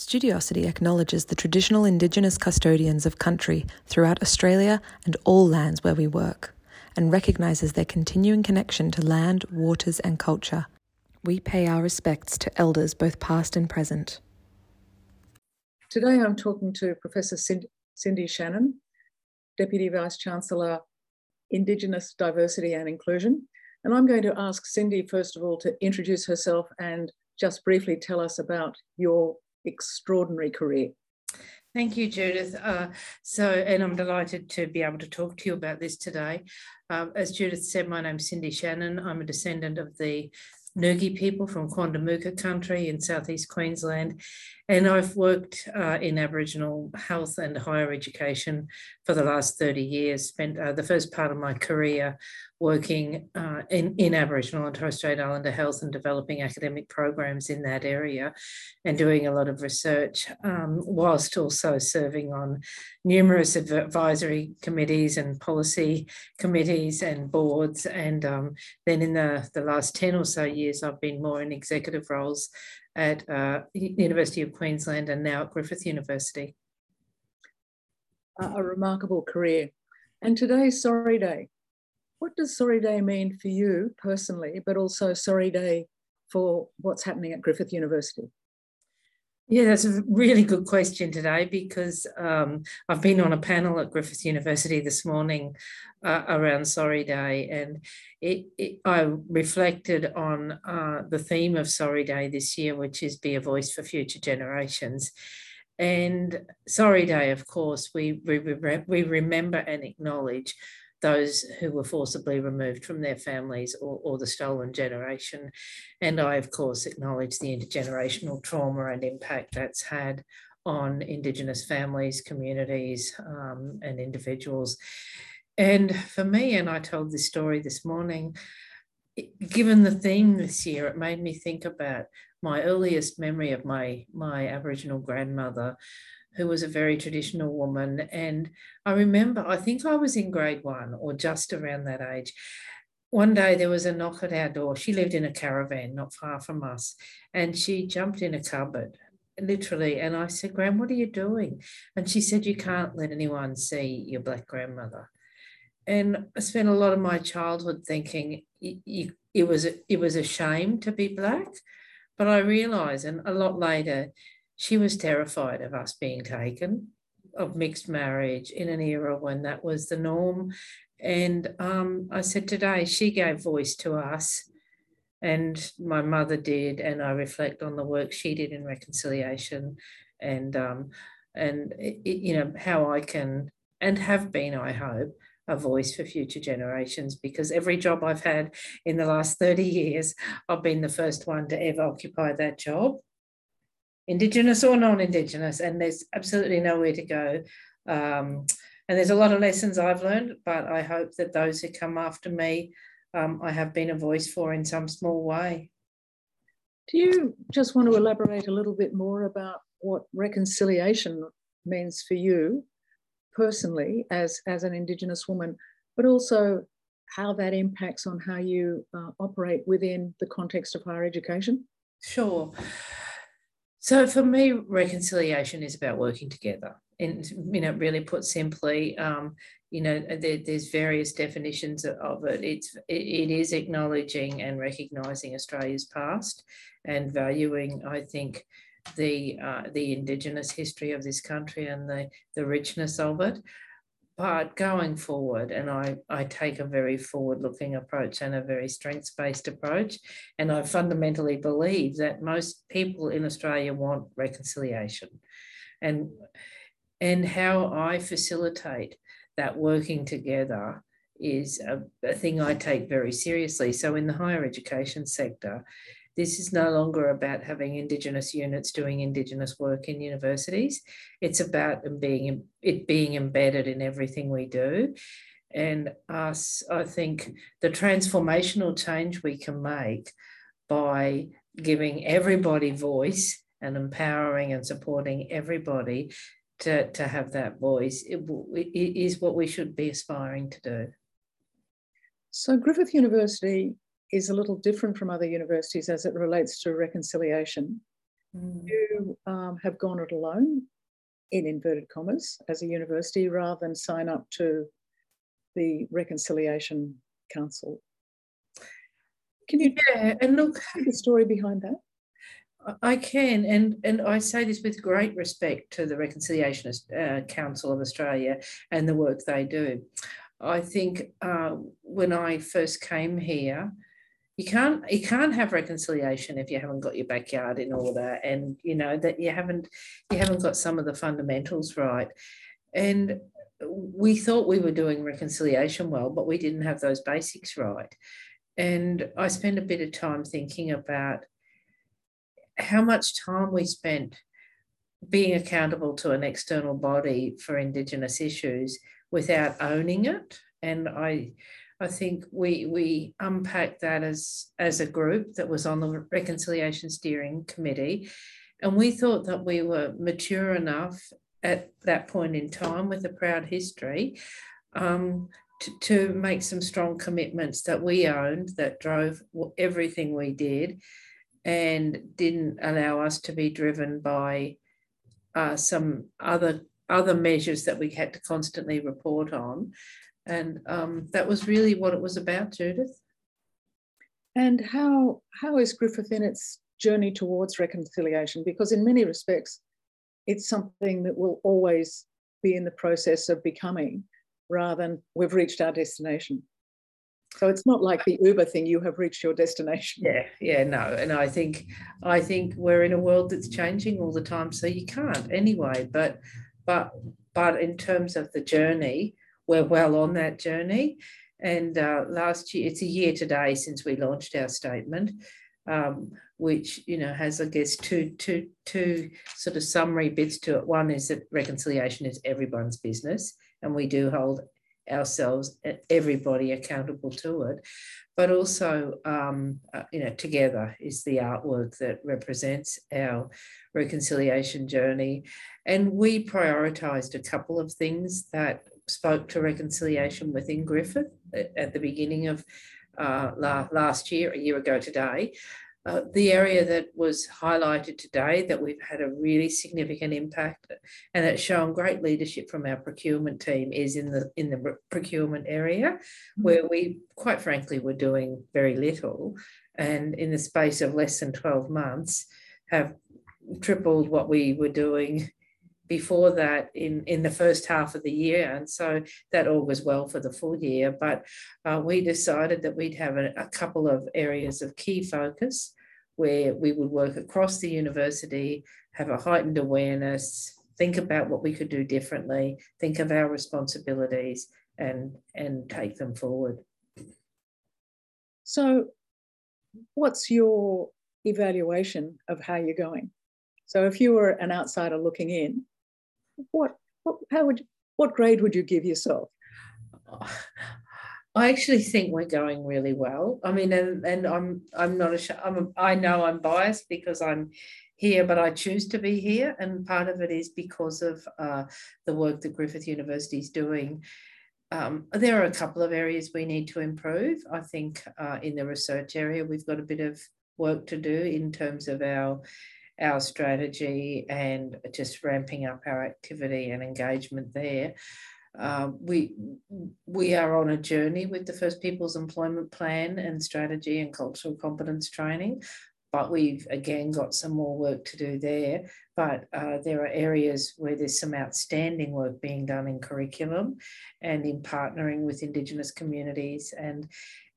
Studiosity acknowledges the traditional Indigenous custodians of country throughout Australia and all lands where we work, and recognises their continuing connection to land, waters, and culture. We pay our respects to elders both past and present. Today I'm talking to Professor Cindy Shannon, Deputy Vice Chancellor, Indigenous Diversity and Inclusion. And I'm going to ask Cindy, first of all, to introduce herself and just briefly tell us about your extraordinary career. Thank you, Judyth. Uh, so, and I'm delighted to be able to talk to you about this today. Um, as Judyth said, my name's Cindy Shannon. I'm a descendant of the Ngugi people from Quandamooka country in southeast Queensland. And I've worked uh, in Aboriginal health and higher education for the last 30 years, spent uh, the first part of my career working uh, in, in Aboriginal and Torres Strait Islander health and developing academic programs in that area and doing a lot of research, um, whilst also serving on numerous advisory committees and policy committees and boards. And um, then in the, the last 10 or so years, I've been more in executive roles at uh, University of Queensland and now at Griffith University. a remarkable career. And today's Sorry Day. What does Sorry Day mean for you personally, but also Sorry Day for what's happening at Griffith University? Yeah, that's a really good question today because um, I've been on a panel at Griffith University this morning uh, around Sorry Day, and it, it, I reflected on uh, the theme of Sorry Day this year, which is be a voice for future generations. And Sorry Day, of course, we, we, we remember and acknowledge those who were forcibly removed from their families or, or, the stolen generation. And I, of course, acknowledge the intergenerational trauma and impact that's had on Indigenous families, communities, um, and individuals. And for me, and I told this story this morning, given the theme this year, it made me think about my earliest memory of my, my Aboriginal grandmother who was a very traditional woman. And I remember, I think I was in grade one or just around that age. One day there was a knock at our door. She lived in a caravan not far from us, and she jumped in a cupboard, literally. And I said, Gran, what are you doing? And she said, You can't let anyone see your black grandmother. And I spent a lot of my childhood thinking it was it was a shame to be black, but I realised, and a lot later, she was terrified of us being taken, of mixed marriage in an era when that was the norm. And um, I said today, she gave voice to us, and my mother did. And I reflect on the work she did in reconciliation and, um, and it, you know, how I can and have been, I hope, a voice for future generations because every job I've had in the last 30 years, I've been the first one to ever occupy that job. Indigenous or non-Indigenous, and there's absolutely nowhere to go. Um, and there's a lot of lessons I've learned, but I hope that those who come after me, um, I have been a voice for in some small way. Do you just want to elaborate a little bit more about what reconciliation means for you personally as, as an Indigenous woman, but also how that impacts on how you uh, operate within the context of higher education? Sure. So for me, reconciliation is about working together. And, you know, really put simply, um, you know, there, there's various definitions of it. It's, it, it is acknowledging and recognising Australia's past and valuing, I think, the uh, the Indigenous history of this country and the, the richness of it. But going forward, and I, I take a very forward looking approach and a very strengths based approach. And I fundamentally believe that most people in Australia want reconciliation. And, and how I facilitate that working together is a, a thing I take very seriously. So, in the higher education sector, this is no longer about having Indigenous units doing Indigenous work in universities. It's about being, it being embedded in everything we do. And us, I think the transformational change we can make by giving everybody voice and empowering and supporting everybody to, to have that voice it, it is what we should be aspiring to do. So Griffith University is a little different from other universities as it relates to reconciliation. mm. you um, have gone it alone, in inverted commas, as a university rather than sign up to the Reconciliation Council. Can you yeah, and look at the story behind that? I can, and and I say this with great respect to the Reconciliation uh, Council of Australia and the work they do. I think uh, when I first came here, you can't you can't have reconciliation if you haven't got your backyard in order and you know that you haven't you haven't got some of the fundamentals right. And we thought we were doing reconciliation well but we didn't have those basics right. And i spent a bit of time thinking about how much time we spent being accountable to an external body for indigenous issues without owning it. And i I think we we unpacked that as as a group that was on the reconciliation steering committee, and we thought that we were mature enough at that point in time with a proud history um, to, to make some strong commitments that we owned that drove everything we did and didn't allow us to be driven by uh, some other other measures that we had to constantly report on and um, that was really what it was about, Judyth. And how how is Griffith in its journey towards reconciliation? Because in many respects, it's something that will always be in the process of becoming, rather than we've reached our destination. So it's not like the Uber thing, you have reached your destination. Yeah, yeah, no. And I think I think we're in a world that's changing all the time. So you can't anyway. But but but in terms of the journey, we're well on that journey. And uh, last year, it's a year today since we launched our statement, um, which you know has, I guess, two two two sort of summary bits to it. One is that reconciliation is everyone's business, and we do hold ourselves, everybody accountable to it. But also, um, uh, you know, together is the artwork that represents our reconciliation journey. And we prioritised a couple of things that spoke to reconciliation within Griffith at, the beginning of uh, last year, a year ago today. Uh, the area that was highlighted today that we've had a really significant impact and it's shown great leadership from our procurement team is in the in the procurement area mm-hmm. where we quite frankly were doing very little and in the space of less than 12 months have tripled what we were doing before that in, in the first half of the year. And so that all was well for the full year. But uh, we decided that we'd have a, a couple of areas of key focus where we would work across the university, have a heightened awareness, think about what we could do differently, think of our responsibilities, and, and take them forward. So, what's your evaluation of how you're going? So, if you were an outsider looking in, what, what how would what grade would you give yourself? I actually think we're going really well. I mean, and, and I'm I'm not a I'm I know I'm biased because I'm here, but I choose to be here, and part of it is because of uh, the work that Griffith University is doing. Um, there are a couple of areas we need to improve. I think uh, in the research area, we've got a bit of work to do in terms of our our strategy and just ramping up our activity and engagement there. Uh, we we are on a journey with the First Peoples Employment Plan and strategy and cultural competence training, but we've again got some more work to do there. But uh, there are areas where there's some outstanding work being done in curriculum and in partnering with Indigenous communities and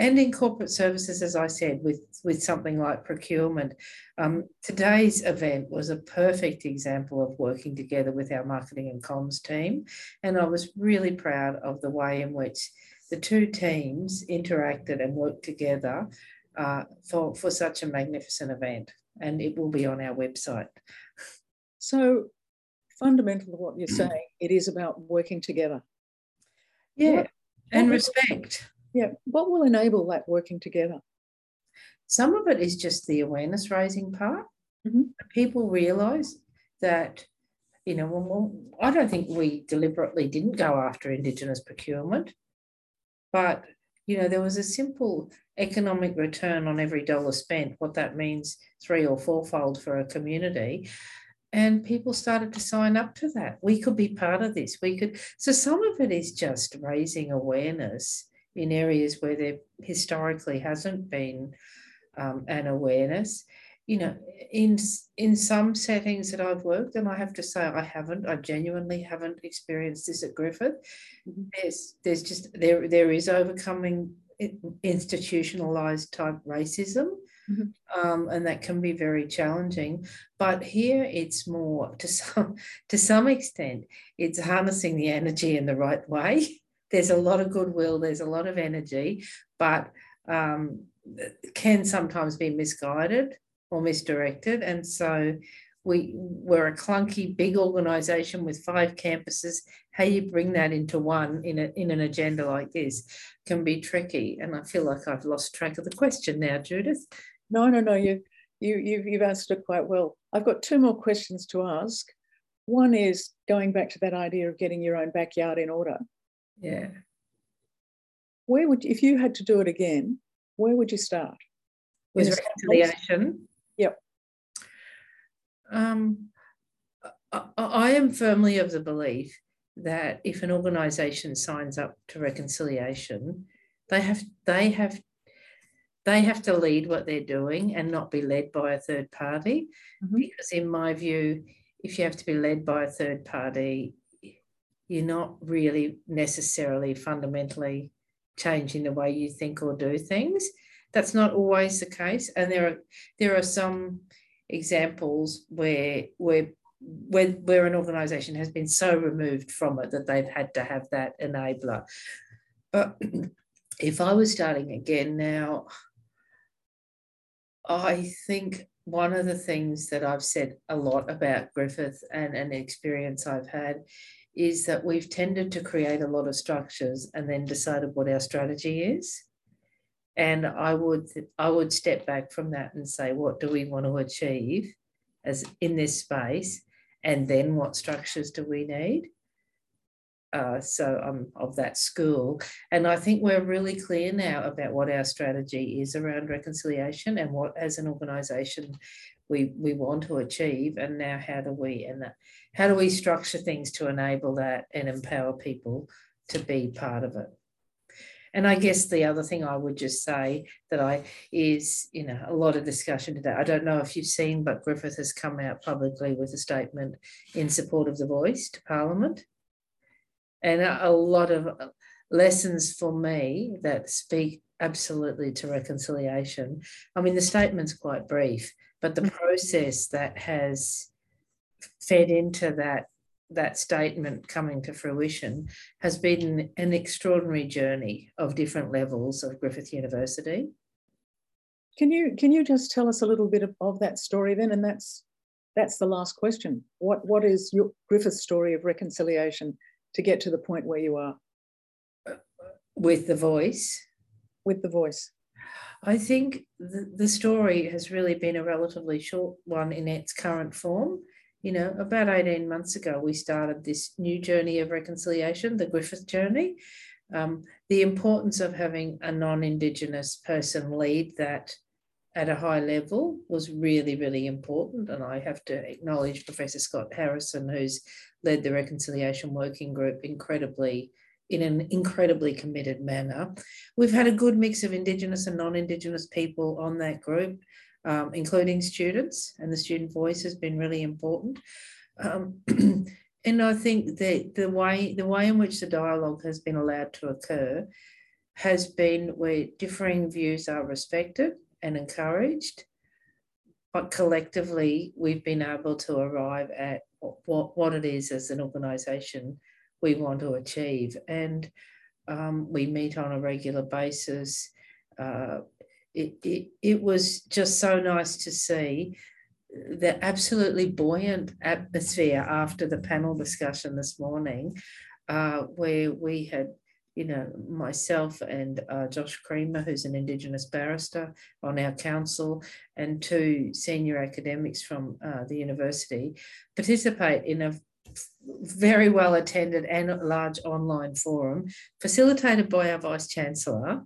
and in corporate services, as I said, with, with something like procurement. Um, today's event was a perfect example of working together with our marketing and comms team. And I was really proud of the way in which the two teams interacted and worked together uh, for, for such a magnificent event. And it will be on our website. So, fundamental to what you're saying, it is about working together. Yeah, what, and what respect. Yeah, what will enable that working together? Some of it is just the awareness raising part. Mm-hmm. People realise that, you know, well, I don't think we deliberately didn't go after Indigenous procurement, but you know, there was a simple economic return on every dollar spent, what that means three or fourfold for a community. And people started to sign up to that. We could be part of this. We could. So some of it is just raising awareness in areas where there historically hasn't been um, an awareness you know, in in some settings that I've worked, and I have to say I haven't, I genuinely haven't experienced this at Griffith. Mm-hmm. There's there's just there there is overcoming institutionalized type racism. Mm-hmm. Um, and that can be very challenging. But here it's more to some to some extent, it's harnessing the energy in the right way. There's a lot of goodwill, there's a lot of energy, but um, can sometimes be misguided or misdirected. And so we we're a clunky big organization with five campuses. How you bring that into one in a, in an agenda like this can be tricky. And I feel like I've lost track of the question now, Judyth. No, no, no. You you you've, you've answered it quite well. I've got two more questions to ask. One is going back to that idea of getting your own backyard in order. Yeah. Where would if you had to do it again? Where would you start? With reconciliation. Yep. Um, I, I am firmly of the belief that if an organisation signs up to reconciliation, they have they have they have to lead what they're doing and not be led by a third party. Mm-hmm. Because in my view, if you have to be led by a third party, you're not really necessarily fundamentally changing the way you think or do things. That's not always the case, and there are there are some examples where where where, where an organisation has been so removed from it that they've had to have that enabler. But if I was starting again now, I think one of the things that I've said a lot about Griffith and an experience I've had is that we've tended to create a lot of structures and then decided what our strategy is and i would i would step back from that and say what do we want to achieve as in this space and then what structures do we need uh, so I'm of that school. And I think we're really clear now about what our strategy is around reconciliation and what, as an organisation, we, we want to achieve. And now, how do we and that, how do we structure things to enable that and empower people to be part of it? And I mm-hmm. guess the other thing I would just say that I is, you know, a lot of discussion today. I don't know if you've seen, but Griffith has come out publicly with a statement in support of the voice to Parliament. And a, lot of uh, lessons for me that speak absolutely to reconciliation. I mean, the statement's quite brief, but the mm-hmm. process that has fed into that that statement coming to fruition has been an extraordinary journey of different levels of Griffith University. Can you can you just tell us a little bit of, of that story then? And that's that's the last question. What what is your Griffith's story of reconciliation to get to the point where you are? With the voice. With the voice. I think the, the story has really been a relatively short one in its current form you know, about 18 months ago, we started this new journey of reconciliation, the Griffith journey. Um, the importance of having a non Indigenous person lead that at a high level was really, really important. And I have to acknowledge Professor Scott Harrison, who's led the Reconciliation Working Group incredibly in an incredibly committed manner. We've had a good mix of Indigenous and non Indigenous people on that group um, including students, and the student voice has been really important. Um, and I think that the way the way in which the dialogue has been allowed to occur has been where differing views are respected and encouraged, but collectively we've been able to arrive at what, what it is as an organisation we want to achieve. And um, we meet on a regular basis. Uh, it, it, it was just so nice to see the absolutely buoyant atmosphere after the panel discussion this morning, uh, where we had, you know, myself and uh, Josh Creamer, who's an Indigenous barrister on our council, and two senior academics from uh, the university participate in a very well attended and large online forum facilitated by our Vice Chancellor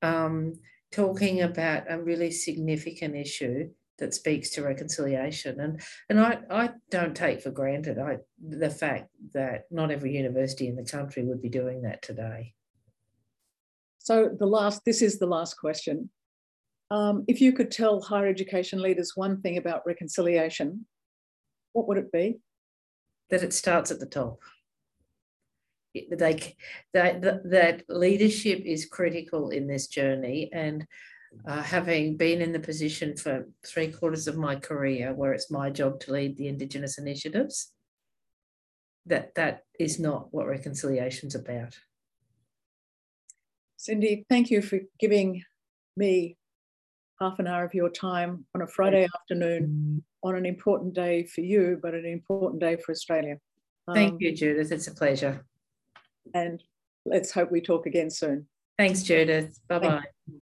um, talking about a really significant issue that speaks to reconciliation. And and I, I don't take for granted I, the fact that not every university in the country would be doing that today. So the last, this is the last question. Um, if you could tell higher education leaders one thing about reconciliation, what would it be? That it starts at the top. They, that, that leadership is critical in this journey and uh, having been in the position for three quarters of my career where it's my job to lead the Indigenous initiatives, that that is not what reconciliation's about. Cindy, thank you for giving me half an hour of your time on a Friday afternoon on an important day for you, but an important day for Australia. Thank um, you, Judyth. It's a pleasure. And let's hope we talk again soon. Thanks, Judyth. Bye bye.